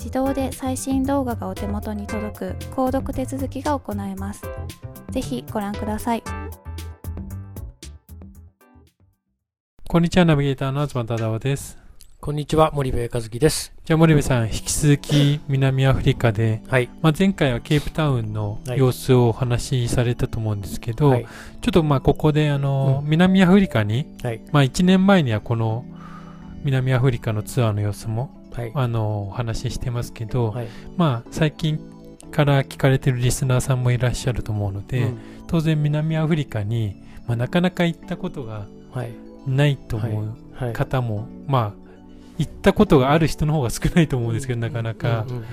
自動で最新動画がお手元に届く購読手続きが行えます。ぜひご覧ください。こんにちは、ナビゲーターの東忠夫です。こんにちは、森部和樹です。じゃあ森部さん、引き続き南アフリカで、はい、まあ、前回はケープタウンの様子をお話しされたと思うんですけど、はい、ちょっとまあここであの、うん、南アフリカに、はい、まあ1年前にはこの南アフリカのツアーの様子もはい、あのお話ししてますけど、はい、まあ最近から聞かれてるリスナーさんもいらっしゃると思うので、うん、当然南アフリカに、まあ、なかなか行ったことがないと思う方も、まあ行ったことがある人の方が少ないと思うんですけど、なかなか、うんうんうん、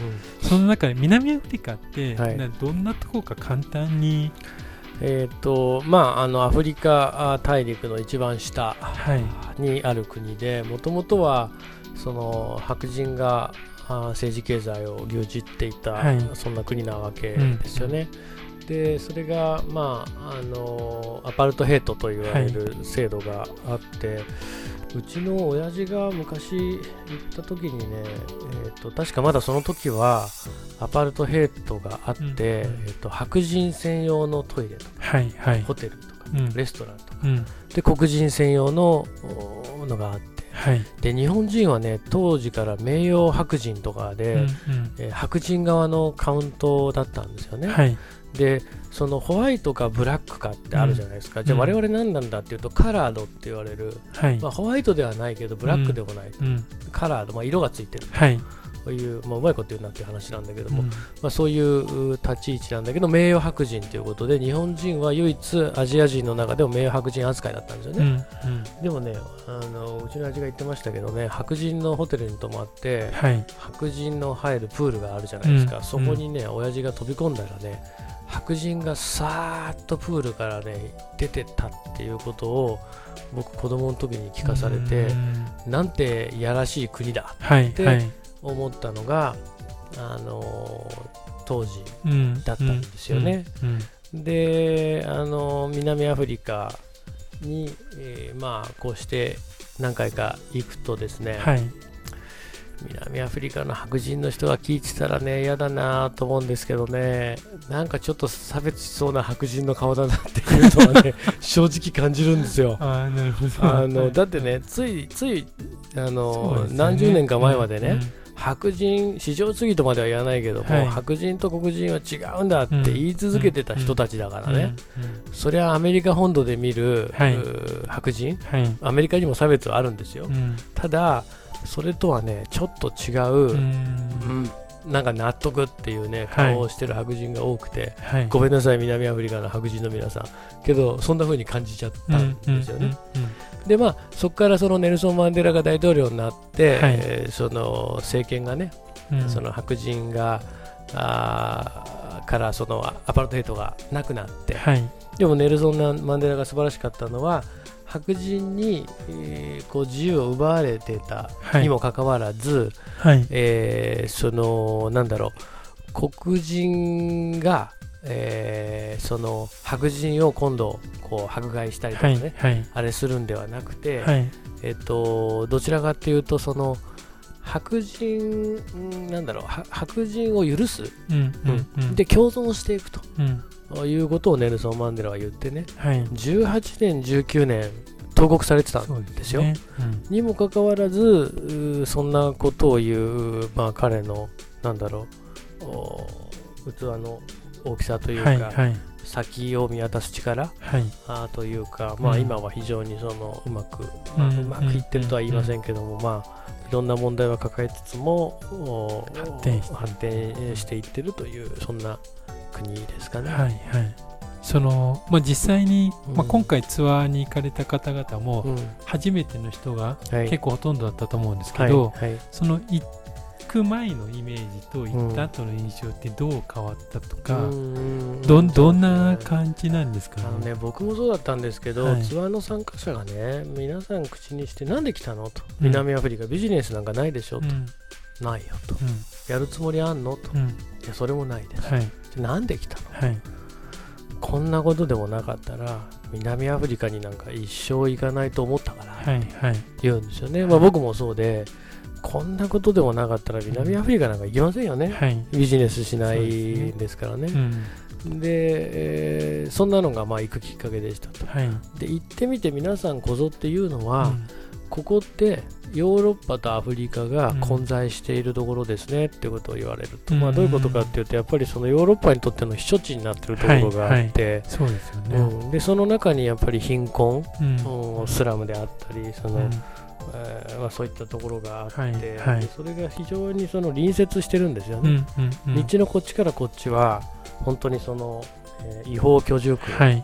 その中で南アフリカって、はい、どんなところか簡単に？えーとまあ、あのアフリカ大陸の一番下にある国でもともとはその白人が政治経済を牛耳っていた、はい、そんな国なわけですよね。うん、でそれが、まあ、あのアパルトヘイトといわれる制度があって、はい、うちの親父が昔行った時にね、えーと、確かまだその時はアパルトヘイトがあって、うん、えーと、白人専用のトイレとか、はいはい、ホテルとか、うん、レストランとか、で黒人専用ののがあって。はい、で日本人はね当時から名誉白人とかで、うんうん、えー、白人側のカウントだったんですよね。はい、でそのホワイトかブラックかってあるじゃないですか、うん、じゃあ我々何なんだっていうとカラードって言われる、はい、まあ、ホワイトではないけどブラックでもない、うん、カラード、まあ、色がついてる、はい、そういう、まあ、うまいこと言うなっていう話なんだけども、うん、まあ、そういう立ち位置なんだけど名誉白人ということで日本人は唯一アジア人の中でも名誉白人扱いだったんですよね、うんうん、でもねあのうちの味が言ってましたけどね白人のホテルに泊まって、はい、白人の入るプールがあるじゃないですか、そこにね親父が飛び込んだらね白人がさーっとプールからね出てったっていうことを僕子供の時に聞かされてなんていやらしい国だって思ったのが、あの当時だったんですよね。で、あの南アフリカに、えー、まあこうして何回か行くとですね、はい、南アフリカの白人の人が聞いてたらね嫌だなと思うんですけどねなんかちょっと差別しそうな白人の顔だなっていうのはね 正直感じるんですよ。あのだってねついついあの、ね、何十年か前までね、うんうん白人、市場主義とまでは言わないけども、はい、白人と黒人は違うんだって言い続けてた人たちだからね、それはアメリカ本土で見る、はい、白人、はい、アメリカにも差別はあるんですよ、ただ、それとはね、ちょっと違う、うん、なんか納得っていうね顔をしてる白人が多くて、はい、ごめんなさい南アフリカの白人の皆さん。けどそんな風に感じちゃったんですよね。でまあそこからそのネルソン・マンデラが大統領になって、はい、えー、その政権がね、うん、その白人があからそのアパルトヘイトがなくなって、はい、でもネルソン・マンデラが素晴らしかったのは白人に、えー、こう自由を奪われてたにもかかわらず、はい、えー、そのなんだろう黒人が、えー、その白人を今度こう迫害したりとかね、はい。はい、あれするんではなくて、はい、えーと、どちらかというとその白人なんだろう白人を許す、うんうんうん、で共存していくと、うん。いうことをネルソン・マンデラは言ってね、はい、18年、19年、投獄されてたんですよ。すね。うん、にもかかわらず、そんなことを言う、まあ、彼の、なんだろう、器の大きさというか、はいはい、先を見渡す力、はい、あというか、まあ、今は非常にそのうまく、まあ、うまくいってるとは言いませんけども、まあ、いろんな問題は抱えつつも発展して。いってるというそんな国ですかね。はいはい。そのまあ、実際に、うん、まあ、今回ツアーに行かれた方々も初めての人が結構ほとんどだったと思うんですけど、はいはい、その行く前のイメージと行った後の印象ってどう変わったとか、うん、どどんな感じなんですかね？あのね僕もそうだったんですけど、はい、ツアーの参加者がね皆さん口にしてなんで来たの？と、南アフリカビジネスなんかないでしょ？と、ないよと、やるつもりあんの？と、いやそれもないです、はい。なんで来たの、はい、こんなことでもなかったら南アフリカになんか一生行かないと思ったから、はいはい、言うんですよね、まあ、僕もそうでこんなことでもなかったら南アフリカなんか行きませんよね、はい、ビジネスしないんですからね。で、えー、そんなのがまあ行くきっかけでしたと。はい、で行ってみて皆さんこぞっていうのは、うん、ここってヨーロッパとアフリカが混在しているところですね、ってことを言われると、まあ、どういうことかっていうとやっぱりそのヨーロッパにとっての避暑地になっているところがあって、そうですよね、うん、でその中にやっぱり貧困、うん、スラムであったりその、えーまあ、そういったところがあって、はいはい、それが非常にその隣接してるんですよね、うんうんうん、道のこっちからこっちは本当にその、えー、違法居住区、はい、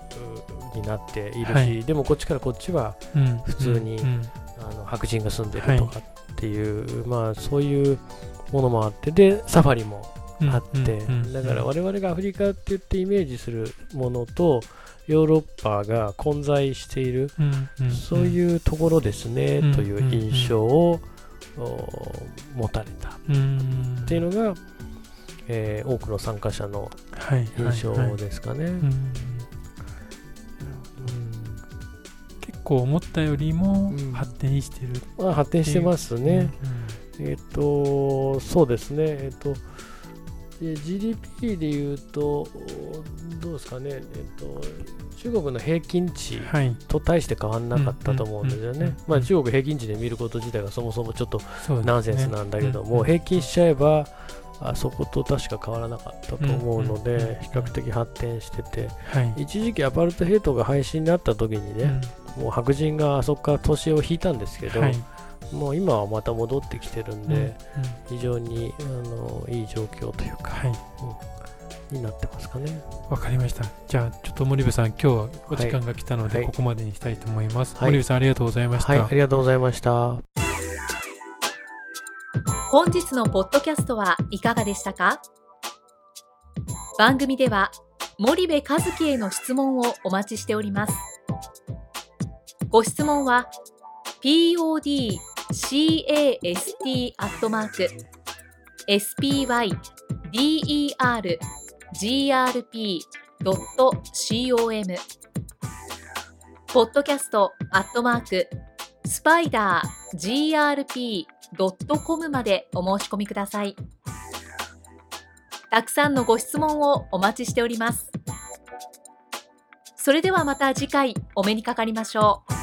になっているし、はい、でもこっちからこっちは普通に、うんうん。うん。あの白人が住んでるとかっていう、はい、まあそういうものもあってでサファリもあって、だから我々がアフリカって言ってイメージするものとヨーロッパが混在している、そういうところですね、という印象を、持たれた。っていうのが、えー、多くの参加者の印象ですかね。構思ったよりも発展してる、まあ、発展してますね。うんうん、えっ、ー、と、そうですね。えっ、ー、と、GDP でいうと、どうですかね、えっ、ー、と、中国の平均値と大して変わらなかったと思うんですよね。まあ、中国平均値で見ること自体がそもそもちょっとナンセンスなんだけども、平均しちゃえば、あそこと確か変わらなかったと思うので、比較的発展してて、一時期アパルトヘイトが廃止になった時にね、もう白人があそこから年を引いたんですけど、はい、もう今はまた戻ってきてるんで、うんうん、非常にあのいい状況というか、はい。うん、になってますかね。わかりました。じゃあ、ちょっと森部さん、今日はお時間が来たので、はい、ここまでにしたいと思います。森部さん、ありがとうございました。ありがとうございました。本日のポッドキャストはいかがでしたか？番組では森部和樹への質問をお待ちしております。ご質問は podcast アットマーク spydergrp.com ポッドキャストアットマークスパイダー grp.com までお申し込みください。たくさんのご質問をお待ちしております。それではまた次回お目にかかりましょう。